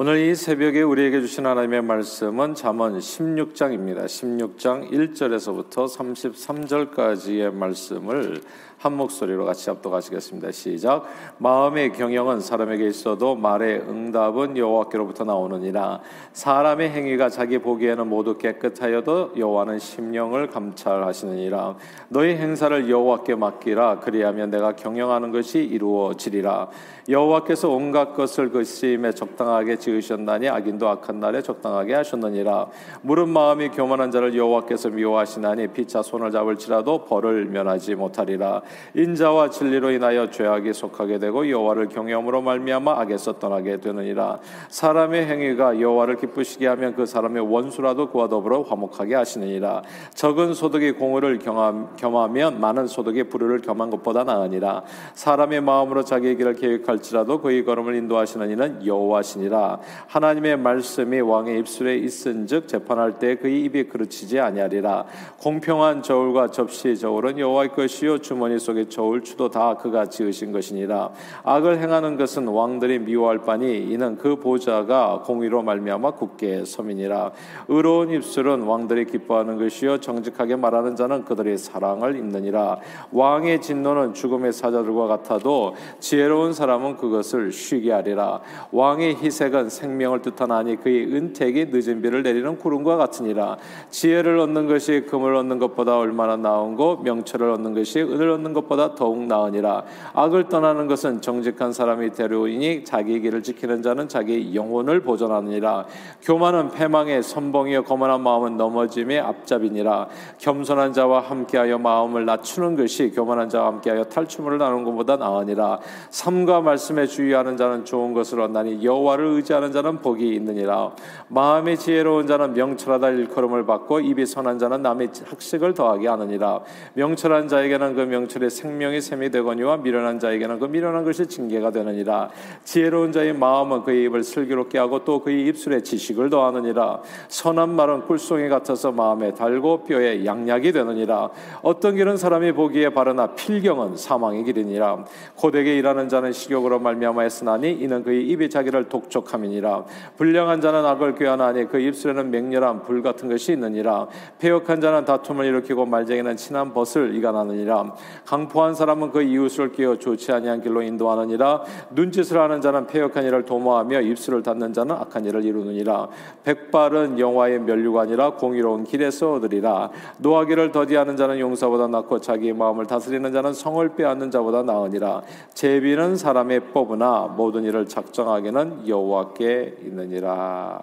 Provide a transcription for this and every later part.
오늘 이 새벽에 우리에게 주신 하나님의 말씀은 잠언 16장입니다. 16장 1절에서부터 33절까지의 말씀을 한 목소리로 같이 합독하시겠습니다. 시작. 마음의 경영은 사람에게 있어도 말의 응답은 여호와께로부터 나오느니라. 사람의 행위가 자기 보기에는 모두 깨끗하여도 여호와는 심령을 감찰하시느니라. 너희 행사를 여호와께 맡기라. 그리하면 내가 경영하는 것이 이루어지리라. 여호와께서 온갖 것을 그 시임에 적당하게 지으셨나니 악인도 악한 날에 적당하게 하셨느니라. 무릇 마음이 교만한 자를 여호와께서 미워하시나니 피차 손을 잡을지라도 벌을 면하지 못하리라. 인자와 진리로 인하여 죄악이 속하게 되고 여호와를 경외함으로 말미암아 악에서 떠나게 되느니라. 사람의 행위가 여호와를 기쁘시게 하면 그 사람의 원수라도 그와 더불어 화목하게 하시느니라. 적은 소득이 공의를 겸하면 많은 소득이 불의를 겸한 것보다 나으니라. 사람의 마음으로 자기의 길을 계획할지라도 그의 걸음을 인도하시는 이는 여호와시니라. 하나님의 말씀이 왕의 입술에 있은즉 재판할 때 그의 입이 그르치지 아니하리라. 공평한 저울과 접시 저울은 여호와의 것이요 주머니 속에 저울 추도 다 그가 지으신 것이니라. 악을 행하는 것은 왕들이 미워할 바니 이는 그 보좌가 공의로 말미암아 굳게 서민이라. 의로운 입술은 왕들이 기뻐하는 것이요 정직하게 말하는 자는 그들의 사랑을 입느니라. 왕의 진노는 죽음의 사자들과 같아도 지혜로운 사람은 그것을 쉬게 하리라. 왕의 희색은 생명을 뜻하나니 그의 은택이 늦은 비를 내리는 구름과 같으니라. 지혜를 얻는 것이 금을 얻는 것보다 얼마나 나은고 명철을 얻는 것이 은을 얻는 것보다 더욱 나으니라. 악을 떠나는 것은 정직한 사람이 되려이니 자기 길을 지키는 자는 자기 영혼을 보존하느니라. 교만은 패망의 선봉이요 거만한 마음은 넘어짐의 앞잡이니라. 겸손한 자와 함께하여 마음을 낮추는 것이 교만한 자와 함께하여 탈춤을 나누는 것보다 나으니라. 삶과 말씀에 주의하는 자는 좋은 것을 얻나니 여호와를 의지하는 자는 복이 있느니라. 마음이 지혜로운 자는 명철하다 일컬음을 받고 입이 선한 자는 남의 학식을 더하게 하느니라. 명철한 자에게는 그 명철 의 생명이 샘이 되거니와 미련한 자에게는 그 미련한 것이 징계가 되느니라. 지혜로운 자의 마음은 그의 입을 슬기롭게 하고 또 그의 입술에 지식을 더하느니라. 선한 말은 꿀송이 같아서 마음에 달고 뼈에 양약이 되느니라. 어떤 길은 사람이 보기에 바르나 필경은 사망의 길이니라. 고되게 일하는 자는 식욕으로 말미암아 했으나니 이는 그의 입이 자기를 독촉함이니라. 불량한 자는 악을 꾀하나니 그 입술에는 맹렬한 불 같은 것이 있느니라. 폐역한 자는 다툼을 일으키고 말쟁이는 친한 벗을 이간하느니라 강포한 사람은 그 이웃을 끼어 좋지 아니한 길로 인도하느니라. 눈짓을 하는 자는 폐역한 일을 도모하며 입술을 닫는 자는 악한 일을 이루느니라. 백발은 영화의 면류관이라 공의로운 길에서 얻으리라. 노하기를 더디하는 자는 용사보다 낫고 자기 마음을 다스리는 자는 성을 빼앗는 자보다 나으니라. 제비는 사람의 뽑으나 모든 일을 작정하기는 여호와께 있느니라.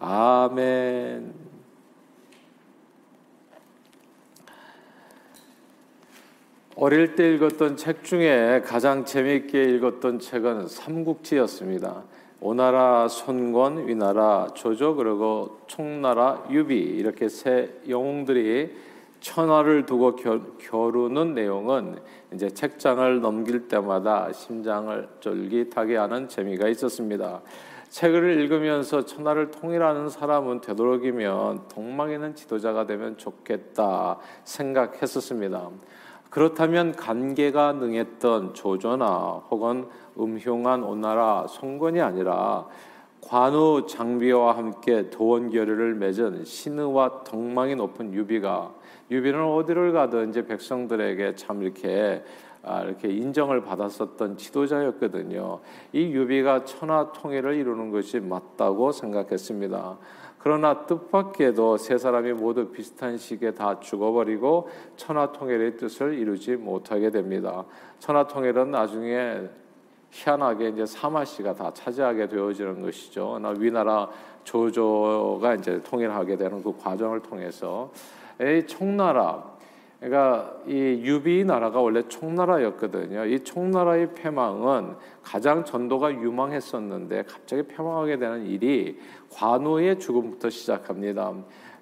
아멘. 어릴 때 읽었던 책 중에 가장 재미있게 읽었던 책은 삼국지였습니다. 오나라 손권, 위나라 조조 그리고 총나라 유비 이렇게 세 영웅들이 천하를 두고 겨루는 내용은 이제 책장을 넘길 때마다 심장을 쫄깃하게 하는 재미가 있었습니다. 책을 읽으면서 천하를 통일하는 사람은 되도록이면 동망에는 지도자가 되면 좋겠다 생각했었습니다. 그렇다면 간계가 능했던 조조나 혹은 음흉한 오나라 손권이 아니라 관우 장비와 함께 도원 결의를 맺은 신의와 덕망이 높은 유비가 유비는 어디를 가든 이제 백성들에게 참 이렇게 아, 이렇게 인정을 받았었던 지도자였거든요. 이 유비가 천하 통일을 이루는 것이 맞다고 생각했습니다. 그러나 뜻밖에도 세 사람이 모두 비슷한 시기에 다 죽어버리고 천하통일의 뜻을 이루지 못하게 됩니다. 천하통일은 나중에 희한하게 이제 사마 씨가 다 차지하게 되어지는 것이죠. 나 위나라 조조가 이제 통일하게 되는 그 과정을 통해서 이 총나라 그러니까 이 유비 나라가 원래 총나라였거든요. 이 총나라의 패망은 가장 전도가 유망했었는데 갑자기 패망하게 되는 일이 관우의 죽음부터 시작합니다.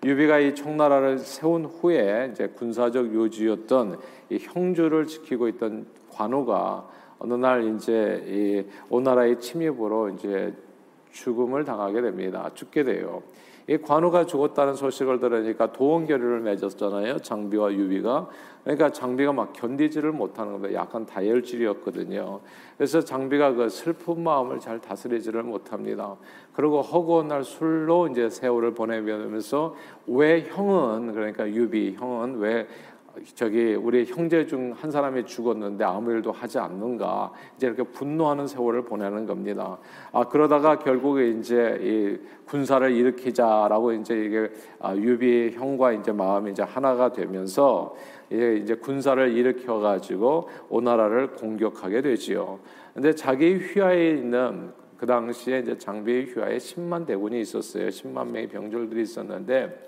유비가 이 총나라를 세운 후에 이제 군사적 요주였던 이 형주를 지키고 있던 관우가 어느 날 이제 이 오나라의 침입으로 이제 죽음을 당하게 됩니다. 죽게 돼요. 이 관우가 죽었다는 소식을 들으니까 도원결의를 맺었잖아요. 장비와 유비가. 그러니까 장비가 막 견디지를 못하는 겁니다. 약간 다혈질이었거든요. 그래서 장비가 그 슬픈 마음을 잘 다스리지를 못합니다. 그리고 허구한 날 술로 이제 세월을 보내면서 왜 형은 그러니까 유비 형은 왜 저기 우리 형제 중 한 사람이 죽었는데 아무 일도 하지 않는가 이제 이렇게 분노하는 세월을 보내는 겁니다. 아 그러다가 결국에 이제 이 군사를 일으키자라고 이제 이게 아, 유비 형과 이제 마음이 이제 하나가 되면서 이제 이제 군사를 일으켜 가지고 오나라를 공격하게 되지요. 근데 자기 휘하에 있는 그 당시에 이제 장비의 휘하에 10만 대군이 있었어요. 10만 명의 병졸들이 있었는데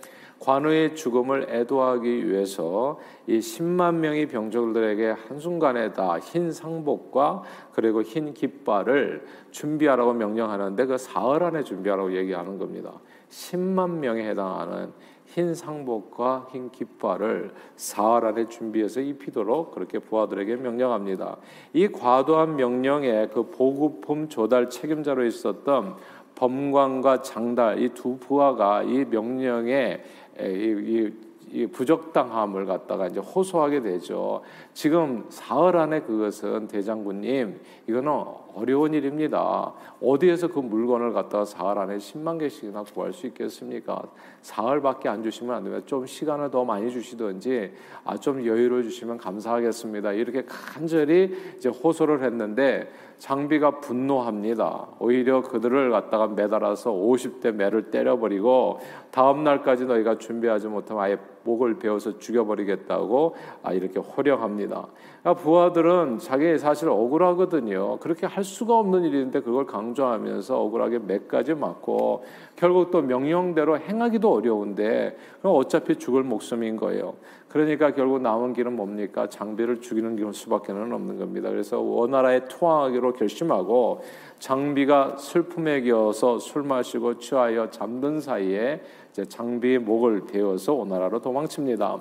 관우의 죽음을 애도하기 위해서 이 10만 명의 병졸들에게 한순간에 다 흰 상복과 그리고 흰 깃발을 준비하라고 명령하는데 그 사흘 안에 준비하라고 얘기하는 겁니다. 10만 명에 해당하는 흰 상복과 흰 깃발을 사흘 안에 준비해서 입히도록 그렇게 부하들에게 명령합니다. 이 과도한 명령에 그 보급품 조달 책임자로 있었던 범관과 장달 이 두 부하가 이 명령에 이, 이, 이 부적당함을 갖다가 이제 호소하게 되죠. 지금 사흘 안에 그것은 대장군님 이거는 어려운 일입니다. 어디에서 그 물건을 갖다가 사흘 안에 10만 개씩이나 구할 수 있겠습니까? 사흘밖에 안 주시면 안 됩니다. 좀 시간을 더 많이 주시든지 아 좀 여유를 주시면 감사하겠습니다. 이렇게 간절히 이제 호소를 했는데 장비가 분노합니다. 오히려 그들을 갖다가 매달아서 50대 매를 때려버리고 다음 날까지 너희가 준비하지 못하면 아예 목을 베어서 죽여버리겠다고 아 이렇게 호령합니다. 그러니까 부하들은 자기 사실 억울하거든요. 그렇게 할 수가 없는 일인데 그걸 강조하면서 억울하게 몇 가지 맞고 결국 또 명령대로 행하기도 어려운데 그럼 어차피 죽을 목숨인 거예요. 그러니까 결국 남은 길은 뭡니까? 장비를 죽이는 수밖에는 없는 겁니다. 그래서 원나라에 투항하기로 결심하고 장비가 슬픔에 겨서 술 마시고 취하여 잠든 사이에 장비의 목을 베어서 오나라로 도망칩니다.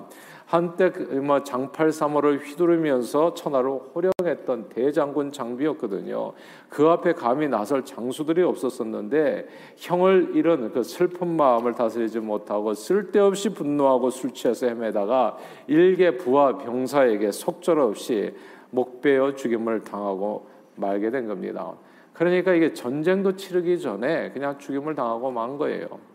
한때 그뭐 장팔 사모를 휘두르면서 천하를 호령했던 대장군 장비였거든요. 그 앞에 감히 나설 장수들이 없었었는데 형을 잃은 그 슬픈 마음을 다스리지 못하고 쓸데없이 분노하고 술 취해서 헤매다가 일개 부하 병사에게 속절없이 목베어 죽임을 당하고 말게 된 겁니다. 그러니까 이게 전쟁도 치르기 전에 그냥 죽임을 당하고 만 거예요.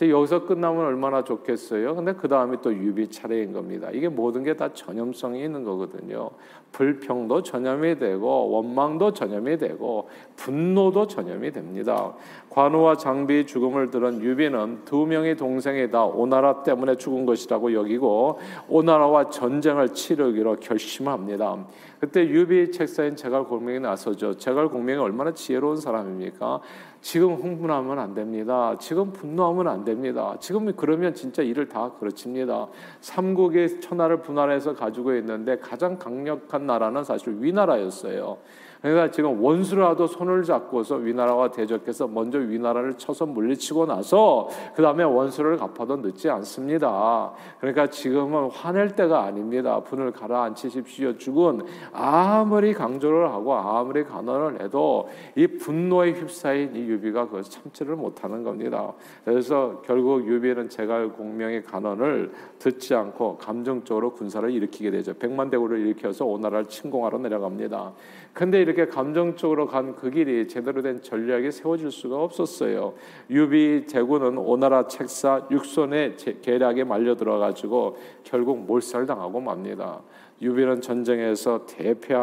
여기서 끝나면 얼마나 좋겠어요. 근데 그 다음에 또 유비 차례인 겁니다. 이게 모든 게 다 전염성이 있는 거거든요. 불평도 전염이 되고 원망도 전염이 되고 분노도 전염이 됩니다. 관우와 장비의 죽음을 들은 유비는 두 명의 동생이 다 오나라 때문에 죽은 것이라고 여기고 오나라와 전쟁을 치르기로 결심합니다. 그때 유비 책사인 제갈 공명이 나서죠. 제갈 공명이 얼마나 지혜로운 사람입니까? 지금 흥분하면 안 됩니다. 지금 분노하면 안 됩니다. 지금 그러면 진짜 일을 다 그르칩니다. 삼국의 천하를 분할해서 가지고 있는데 가장 강력한 나라는 사실 위나라였어요. 그러니까 지금 원수라도 손을 잡고서 위나라와 대적해서 먼저 위나라를 쳐서 물리치고 나서 그 다음에 원수를 갚아도 늦지 않습니다. 그러니까 지금은 화낼 때가 아닙니다. 분을 가라앉히십시오. 죽은 아무리 강조를 하고 아무리 간언을 해도 이 분노에 휩싸인 이 유비가 그 참지를 못하는 겁니다. 그래서 결국 유비는 제갈 공명의 간언을 듣지 않고 감정적으로 군사를 일으키게 되죠. 백만 대군을 일으켜서 오나라를 침공하러 내려갑니다. 근데 이렇게 감정적으로 간 그 길이 제대로 된 전략이 세워질 수가 없었어요. 유비 제군은 오나라 책사 육손의 계략에 말려 들어가지고 결국 몰살당하고 맙니다. 유비는 전쟁에서 대패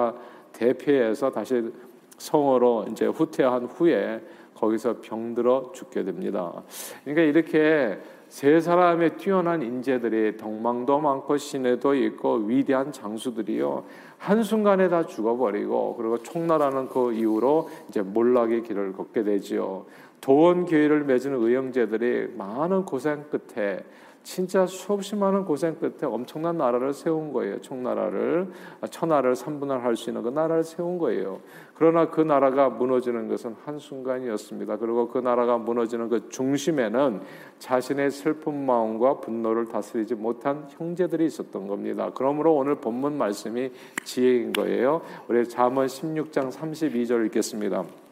대패해서 다시 성으로 이제 후퇴한 후에 거기서 병들어 죽게 됩니다. 그러니까 이렇게 세 사람의 뛰어난 인재들이 덕망도 많고 신의도 있고 위대한 장수들이요 한순간에 다 죽어버리고 그리고 총나라는 그 이후로 이제 몰락의 길을 걷게 되지요. 도원 교회를 맺은 의형제들이 많은 고생 끝에 진짜 수없이 많은 고생 끝에 엄청난 나라를 세운 거예요. 총나라를 천하를 삼분할 수 있는 그 나라를 세운 거예요. 그러나 그 나라가 무너지는 것은 한 순간이었습니다. 그리고 그 나라가 무너지는 그 중심에는 자신의 슬픈 마음과 분노를 다스리지 못한 형제들이 있었던 겁니다. 그러므로 오늘 본문 말씀이 지혜인 거예요. 우리 잠언 16장 32절 읽겠습니다.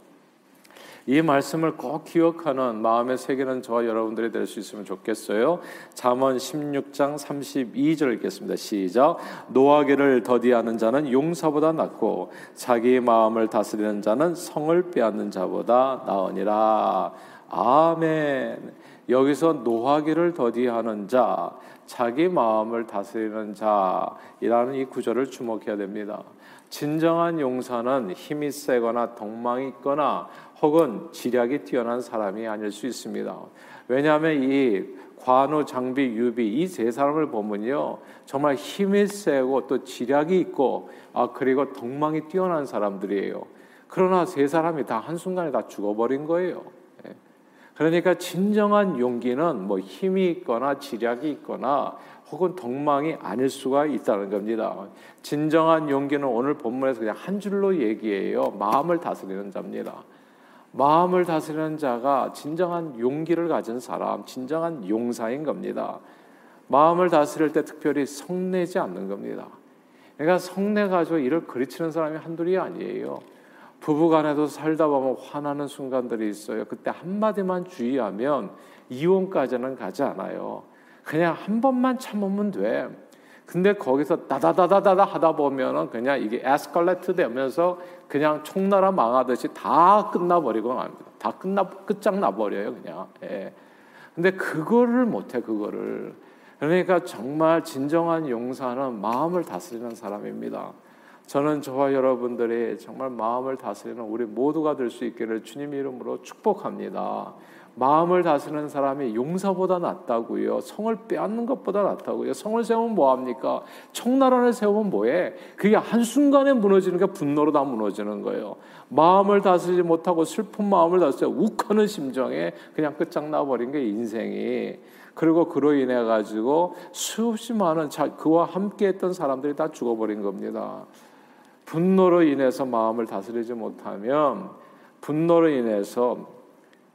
이 말씀을 꼭 기억하는 마음의 세계는 저와 여러분들이 될 수 있으면 좋겠어요. 잠언 16장 32절 읽겠습니다. 시작. 노하기를 더디하는 자는 용사보다 낫고 자기 마음을 다스리는 자는 성을 빼앗는 자보다 나으니라. 아멘. 여기서 노하기를 더디하는 자, 자기 마음을 다스리는 자이라는 이 구절을 주목해야 됩니다. 진정한 용사는 힘이 세거나 덕망이 있거나 혹은 지략이 뛰어난 사람이 아닐 수 있습니다. 왜냐하면 이 관우, 장비, 유비 이 세 사람을 보면요 정말 힘이 세고 또 지략이 있고 아 그리고 덕망이 뛰어난 사람들이에요. 그러나 세 사람이 다 한순간에 다 죽어버린 거예요. 예. 그러니까 진정한 용기는 뭐 힘이 있거나 지략이 있거나 혹은 덕망이 아닐 수가 있다는 겁니다. 진정한 용기는 오늘 본문에서 그냥 한 줄로 얘기해요. 마음을 다스리는 자입니다. 마음을 다스리는 자가 진정한 용기를 가진 사람, 진정한 용사인 겁니다. 마음을 다스릴 때 특별히 성내지 않는 겁니다. 그러니까 성내 가지고 이를 그르치는 사람이 한둘이 아니에요. 부부간에도 살다 보면 화나는 순간들이 있어요. 그때 한마디만 주의하면 이혼까지는 가지 않아요. 그냥 한 번만 참으면 돼. 근데 거기서 다다다다다다 하다 보면은 그냥 이게 에스컬레트 되면서 그냥 총나라 망하듯이 다 끝나버리고 맙니다. 다 끝나 끝장나 버려요 그냥. 예. 근데 그거를 못해 그거를. 그러니까 정말 진정한 용사는 마음을 다스리는 사람입니다. 저는 저와 여러분들이 정말 마음을 다스리는 우리 모두가 될 수 있기를 주님 이름으로 축복합니다. 마음을 다스리는 사람이 용사보다 낫다고요. 성을 빼앗는 것보다 낫다고요. 성을 세우면 뭐합니까? 청나라를 세우면 뭐해? 그게 한순간에 무너지는 게 분노로 다 무너지는 거예요. 마음을 다스리지 못하고 슬픈 마음을 다스려 욱하는 심정에 그냥 끝장나버린 게 인생이. 그리고 그로 인해 가지고 수없이 많은 자, 그와 함께 했던 사람들이 다 죽어버린 겁니다. 분노로 인해서 마음을 다스리지 못하면 분노로 인해서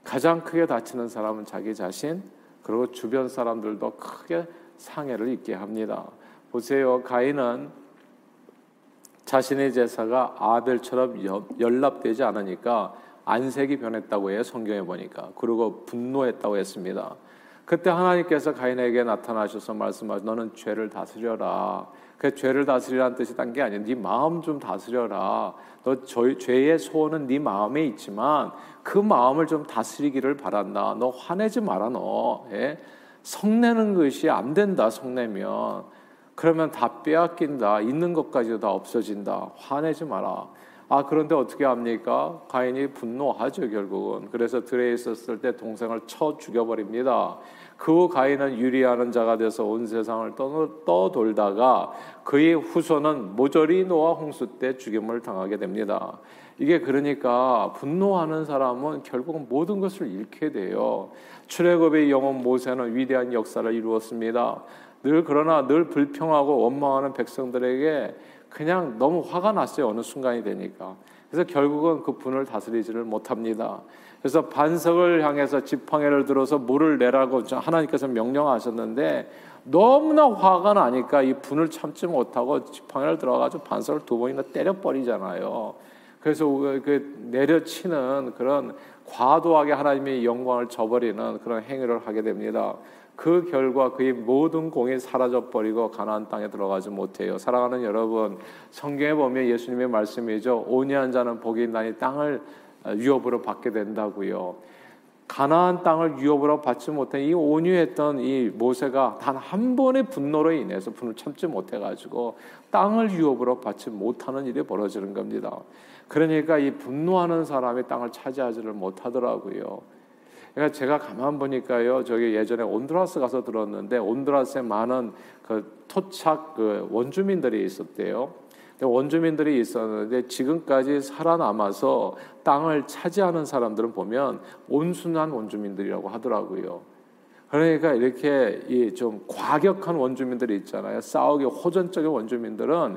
가장 크게 다치는 사람은 자기 자신 그리고 주변 사람들도 크게 상해를 입게 합니다. 보세요. 가인은 자신의 제사가 아벨처럼 연락되지 않으니까 안색이 변했다고 해요. 성경에 보니까. 그리고 분노했다고 했습니다. 그때 하나님께서 가인에게 나타나셔서 말씀하시 너는 죄를 다스려라. 그 죄를 다스리라는 뜻이 딴 게 아니야. 네 마음 좀 다스려라. 너 죄의 소원은 네 마음에 있지만 그 마음을 좀 다스리기를 바란다. 너 화내지 마라 너. 예? 성내는 것이 안 된다. 성내면 그러면 다 빼앗긴다. 있는 것까지도 다 없어진다. 화내지 마라. 아 그런데 어떻게 합니까? 가인이 분노하죠 결국은. 그래서 들에 있었을 때 동생을 쳐 죽여버립니다. 그 가인은 유리하는 자가 돼서 온 세상을 떠돌다가 그의 후손은 모조리 노아 홍수 때 죽임을 당하게 됩니다. 이게 그러니까 분노하는 사람은 결국은 모든 것을 잃게 돼요. 출애굽의 영혼 모세는 위대한 역사를 이루었습니다. 늘 그러나 늘 불평하고 원망하는 백성들에게 그냥 너무 화가 났어요. 어느 순간이 되니까. 그래서 결국은 그 분을 다스리지를 못합니다. 그래서 반석을 향해서 지팡이를 들어서 물을 내라고 하나님께서 명령하셨는데 너무나 화가 나니까 이 분을 참지 못하고 지팡이를 들어가지고 반석을 두 번이나 때려버리잖아요. 그래서 그 내려치는 그런 과도하게 하나님의 영광을 저버리는 그런 행위를 하게 됩니다. 그 결과 그의 모든 공이 사라져 버리고 가나안 땅에 들어가지 못해요. 사랑하는 여러분, 성경에 보면 예수님의 말씀이죠. 온유한 자는 복이 있나니 땅을 유업으로 받게 된다고요. 가나안 땅을 유업으로 받지 못한 이 온유했던 이 모세가 단 한 번의 분노로 인해서 분을 참지 못해 가지고 땅을 유업으로 받지 못하는 일이 벌어지는 겁니다. 그러니까 이 분노하는 사람이 땅을 차지하지를 못하더라고요. 그러니까 제가 가만 보니까요, 저기 예전에 온두라스 가서 들었는데 온두라스에 많은 그 토착 그 원주민들이 있었대요. 원주민들이 있었는데 지금까지 살아남아서 땅을 차지하는 사람들은 보면 온순한 원주민들이라고 하더라고요. 그러니까 이렇게 좀 과격한 원주민들이 있잖아요. 싸우기 호전적인 원주민들은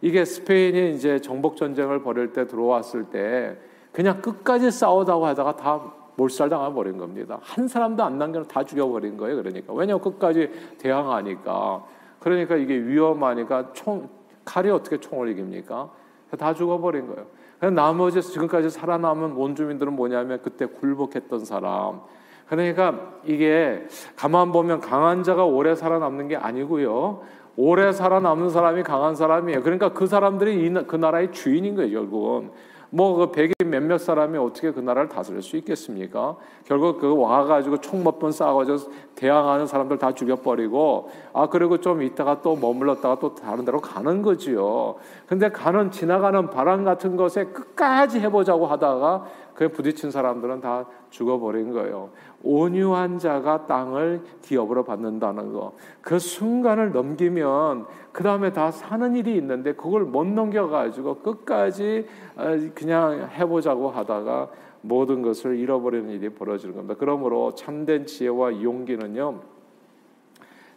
이게 스페인이 이제 정복 전쟁을 벌일 때 들어왔을 때 그냥 끝까지 싸우다고 하다가 다 몰살당해 버린 겁니다. 한 사람도 안 남겨서 다 죽여버린 거예요. 그러니까 왜냐하면 끝까지 대항하니까 그러니까 이게 위험하니까 총 칼이 어떻게 총을 이깁니까? 다 죽어버린 거예요. 나머지 지금까지 살아남은 원주민들은 뭐냐면 그때 굴복했던 사람. 그러니까 이게 가만 보면 강한 자가 오래 살아남는 게 아니고요. 오래 살아남는 사람이 강한 사람이에요. 그러니까 그 사람들이 그 나라의 주인인 거예요, 결국은. 뭐 그 백인 몇몇 사람이 어떻게 그 나라를 다스릴 수 있겠습니까? 결국 그 와가지고 총 몇 번 쏴가지고 대항하는 사람들 다 죽여버리고 아 그리고 좀 있다가 또 머물렀다가 또 다른 데로 가는 거지요. 근데 가는 지나가는 바람 같은 것에 끝까지 해보자고 하다가 그 부딪힌 사람들은 다 죽어버린 거예요. 온유한 자가 땅을 기업으로 받는다는 거. 그 순간을 넘기면 그 다음에 다 사는 일이 있는데 그걸 못 넘겨가지고 끝까지 어, 그냥 해보자고 하다가 모든 것을 잃어버리는 일이 벌어지는 겁니다. 그러므로 참된 지혜와 용기는요,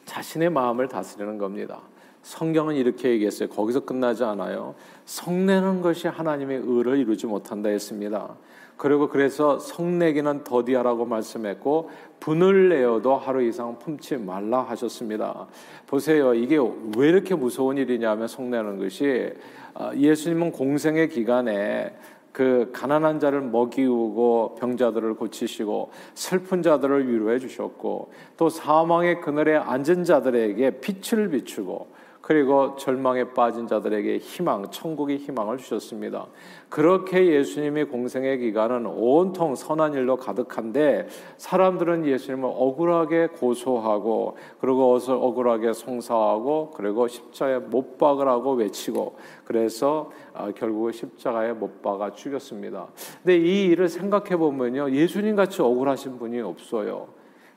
자신의 마음을 다스리는 겁니다. 성경은 이렇게 얘기했어요. 거기서 끝나지 않아요. 성내는 것이 하나님의 의를 이루지 못한다 했습니다. 그리고 그래서 성내기는 더디하라고 말씀했고 분을 내어도 하루 이상 품지 말라 하셨습니다. 보세요. 이게 왜 이렇게 무서운 일이냐면 성내는 것이 아, 예수님은 공생의 기간에 그 가난한 자를 먹이우고 병자들을 고치시고 슬픈 자들을 위로해 주셨고 또 사망의 그늘에 앉은 자들에게 빛을 비추고 그리고 절망에 빠진 자들에게 희망, 천국의 희망을 주셨습니다. 그렇게 예수님의 공생의 기간은 온통 선한 일로 가득한데 사람들은 예수님을 억울하게 고소하고 그리고 억울하게 송사하고 그리고 십자가에 못 박으라고 외치고 그래서 아, 결국 십자가에 못 박아 죽였습니다. 근데 이 일을 생각해 보면요. 예수님 같이 억울하신 분이 없어요.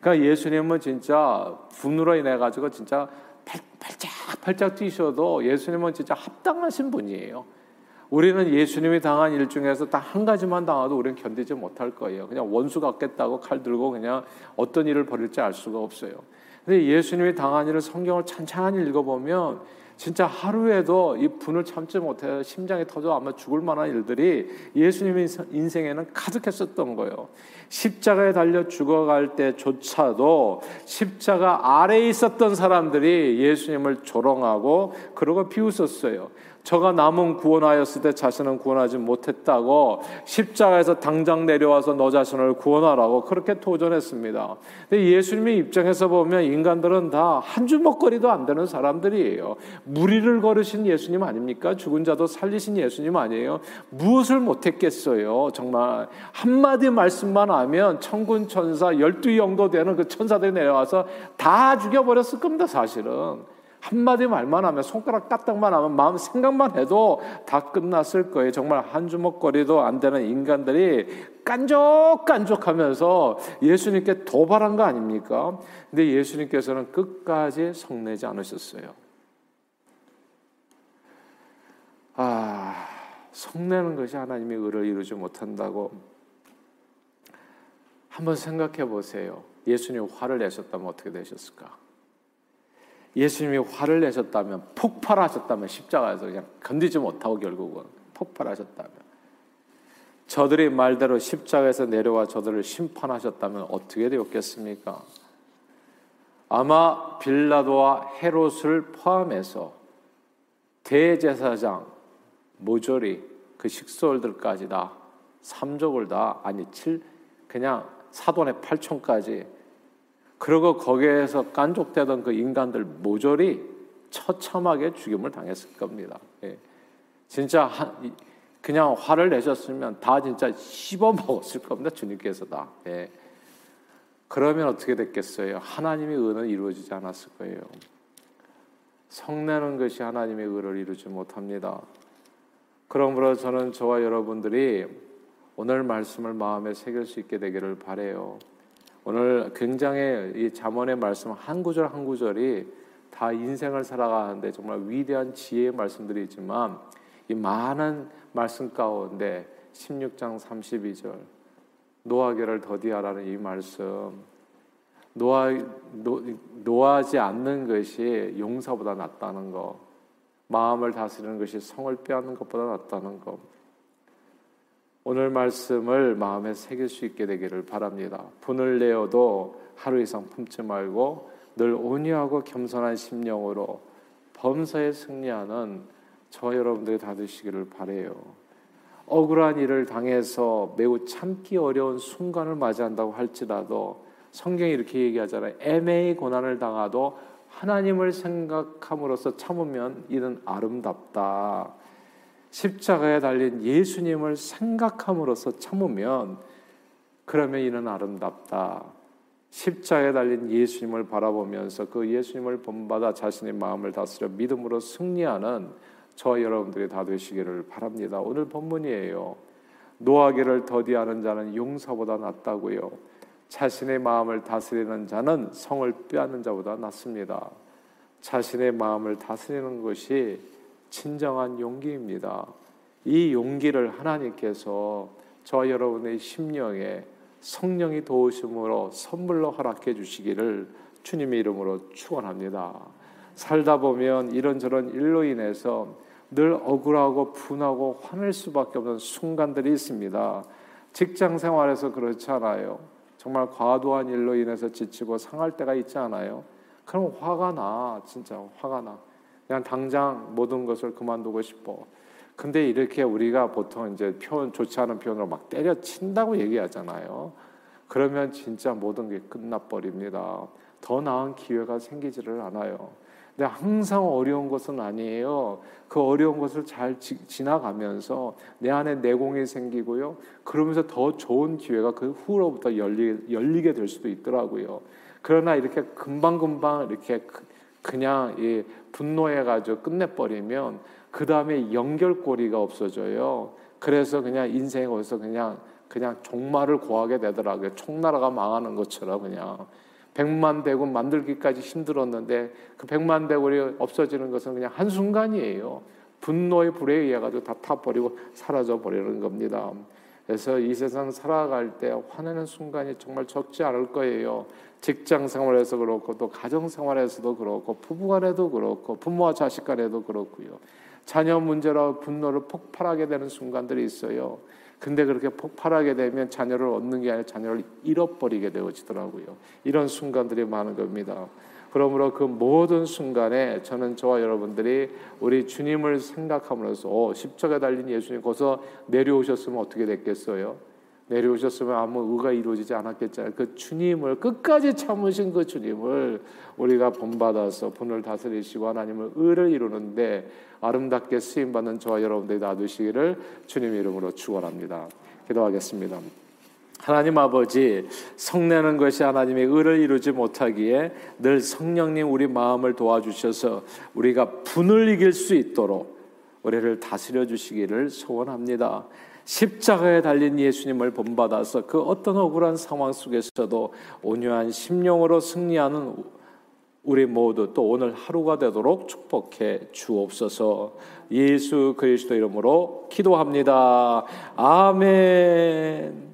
그러니까 예수님은 진짜 분으로 인해 가지고 진짜 팔짝팔짝 뛰셔도 예수님은 진짜 합당하신 분이에요. 우리는 예수님이 당한 일 중에서 딱 한 가지만 당해도 우리는 견디지 못할 거예요. 그냥 원수 같겠다고 칼 들고 그냥 어떤 일을 벌일지 알 수가 없어요. 근데 예수님이 당한 일을 성경을 찬찬히 읽어보면 진짜 하루에도 이 분을 참지 못해 심장이 터져 아마 죽을 만한 일들이 예수님의 인생에는 가득했었던 거예요. 십자가에 달려 죽어갈 때조차도 십자가 아래에 있었던 사람들이 예수님을 조롱하고 그러고 비웃었어요. 저가 남은 구원하였을 때 자신은 구원하지 못했다고 십자가에서 당장 내려와서 너 자신을 구원하라고 그렇게 도전했습니다. 근데 예수님의 입장에서 보면 인간들은 다 한 주먹거리도 안 되는 사람들이에요. 무리를 걸으신 예수님 아닙니까? 죽은 자도 살리신 예수님 아니에요? 무엇을 못했겠어요? 정말 한마디 말씀만 하면 천군 천사 열두 영도 되는 그 천사들이 내려와서 다 죽여버렸을 겁니다. 사실은. 한마디 말만 하면 손가락 까딱만 하면 마음 생각만 해도 다 끝났을 거예요. 정말 한 주먹거리도 안 되는 인간들이 깐족깐족하면서 예수님께 도발한 거 아닙니까? 근데 예수님께서는 끝까지 성내지 않으셨어요. 아, 성내는 것이 하나님의 의를 이루지 못한다고 한번 생각해 보세요. 예수님 화를 내셨다면 어떻게 되셨을까? 예수님이 화를 내셨다면 폭발하셨다면 십자가에서 그냥 건디지 못하고 결국은 폭발하셨다면 저들이 말대로 십자가에서 내려와 저들을 심판하셨다면 어떻게 되었겠습니까? 아마 빌라도와 헤롯을 포함해서 대제사장 모조리 그 식솔들까지 다 삼족을 다 아니 칠 그냥 사돈의 팔촌까지 그리고 거기에서 깐족되던 그 인간들 모조리 처참하게 죽임을 당했을 겁니다. 예. 진짜 한, 그냥 화를 내셨으면 다 진짜 씹어 먹었을 겁니다. 주님께서 다. 예. 그러면 어떻게 됐겠어요? 하나님의 의는 이루어지지 않았을 거예요. 성내는 것이 하나님의 의를 이루지 못합니다. 그러므로 저는 저와 여러분들이 오늘 말씀을 마음에 새길 수 있게 되기를 바래요. 오늘 굉장히 이 잠언의 말씀 한 구절 한 구절이 다 인생을 살아가는데 정말 위대한 지혜의 말씀들이 있지만 이 많은 말씀 가운데 16장 32절 노하기를 더디하라는 이 말씀. 노하, 노, 노하지 않는 것이 용사보다 낫다는 것 마음을 다스리는 것이 성을 빼앗는 것보다 낫다는 것 오늘 말씀을 마음에 새길 수 있게 되기를 바랍니다. 분을 내어도 하루 이상 품지 말고 늘 온유하고 겸손한 심령으로 범사에 승리하는 저 여러분들이 다 되시기를 바래요. 억울한 일을 당해서 매우 참기 어려운 순간을 맞이한다고 할지라도 성경이 이렇게 얘기하잖아요. 애매히 고난을 당하도 하나님을 생각함으로써 참으면 이는 아름답다. 십자가에 달린 예수님을 생각함으로써 참으면 그러면 이는 아름답다. 십자가에 달린 예수님을 바라보면서 그 예수님을 본받아 자신의 마음을 다스려 믿음으로 승리하는 저 여러분들이 다 되시기를 바랍니다. 오늘 본문이에요. 노하기를 더디하는 자는 용사보다 낫다고요. 자신의 마음을 다스리는 자는 성을 빼앗는 자보다 낫습니다. 자신의 마음을 다스리는 것이 진정한 용기입니다. 이 용기를 하나님께서 저 여러분의 심령에 성령이 도우심으로 선물로 허락해 주시기를 주님의 이름으로 축원합니다. 살다 보면 이런저런 일로 인해서 늘 억울하고 분하고 화낼 수밖에 없는 순간들이 있습니다. 직장 생활에서 그렇지 않아요. 정말 과도한 일로 인해서 지치고 상할 때가 있지 않아요? 그럼 화가 나, 진짜 화가 나. 그냥 당장 모든 것을 그만두고 싶어. 근데 이렇게 우리가 보통 이제 표현 좋지 않은 표현으로 막 때려친다고 얘기하잖아요. 그러면 진짜 모든 게 끝나버립니다. 더 나은 기회가 생기지를 않아요. 근데 항상 어려운 것은 아니에요. 그 어려운 것을 잘 지, 나가면서 내 안에 내공이 생기고요. 그러면서 더 좋은 기회가 그 후로부터 열리, 열리게 될 수도 있더라고요. 그러나 이렇게 금방금방 이렇게 그냥 이 분노해가지고 끝내버리면 그 다음에 연결고리가 없어져요. 그래서 그냥 인생에 어디서 그냥 그냥 종말을 고하게 되더라고요. 총나라가 망하는 것처럼 그냥 백만 대군 만들기까지 힘들었는데 그 백만 대군이 없어지는 것은 그냥 한 순간이에요. 분노의 불에 의해 가지고 다 타버리고 사라져 버리는 겁니다. 그래서 이 세상 살아갈 때 화내는 순간이 정말 적지 않을 거예요. 직장 생활에서 그렇고 또 가정 생활에서도 그렇고 부부간에도 그렇고 부모와 자식 간에도 그렇고요. 자녀 문제로 분노를 폭발하게 되는 순간들이 있어요. 근데 그렇게 폭발하게 되면 자녀를 얻는 게 아니라 자녀를 잃어버리게 되어지더라고요. 이런 순간들이 많은 겁니다. 그러므로 그 모든 순간에 저는 저와 여러분들이 우리 주님을 생각함으로써 어, 십자가 달린 예수님 거기서 내려오셨으면 어떻게 됐겠어요? 내려오셨으면 아무 의가 이루어지지 않았겠잖아요. 그 주님을 끝까지 참으신 그 주님을 우리가 본받아서 분을 다스리시고 하나님을 의를 이루는데 아름답게 쓰임 받는 저와 여러분들이 놔두시기를 주님 이름으로 축원합니다. 기도하겠습니다. 하나님 아버지 성내는 것이 하나님의 의를 이루지 못하기에 늘 성령님 우리 마음을 도와주셔서 우리가 분을 이길 수 있도록 우리를 다스려 주시기를 소원합니다. 십자가에 달린 예수님을 본받아서 그 어떤 억울한 상황 속에서도 온유한 심령으로 승리하는 우리 모두 또 오늘 하루가 되도록 축복해 주옵소서. 예수 그리스도 이름으로 기도합니다. 아멘.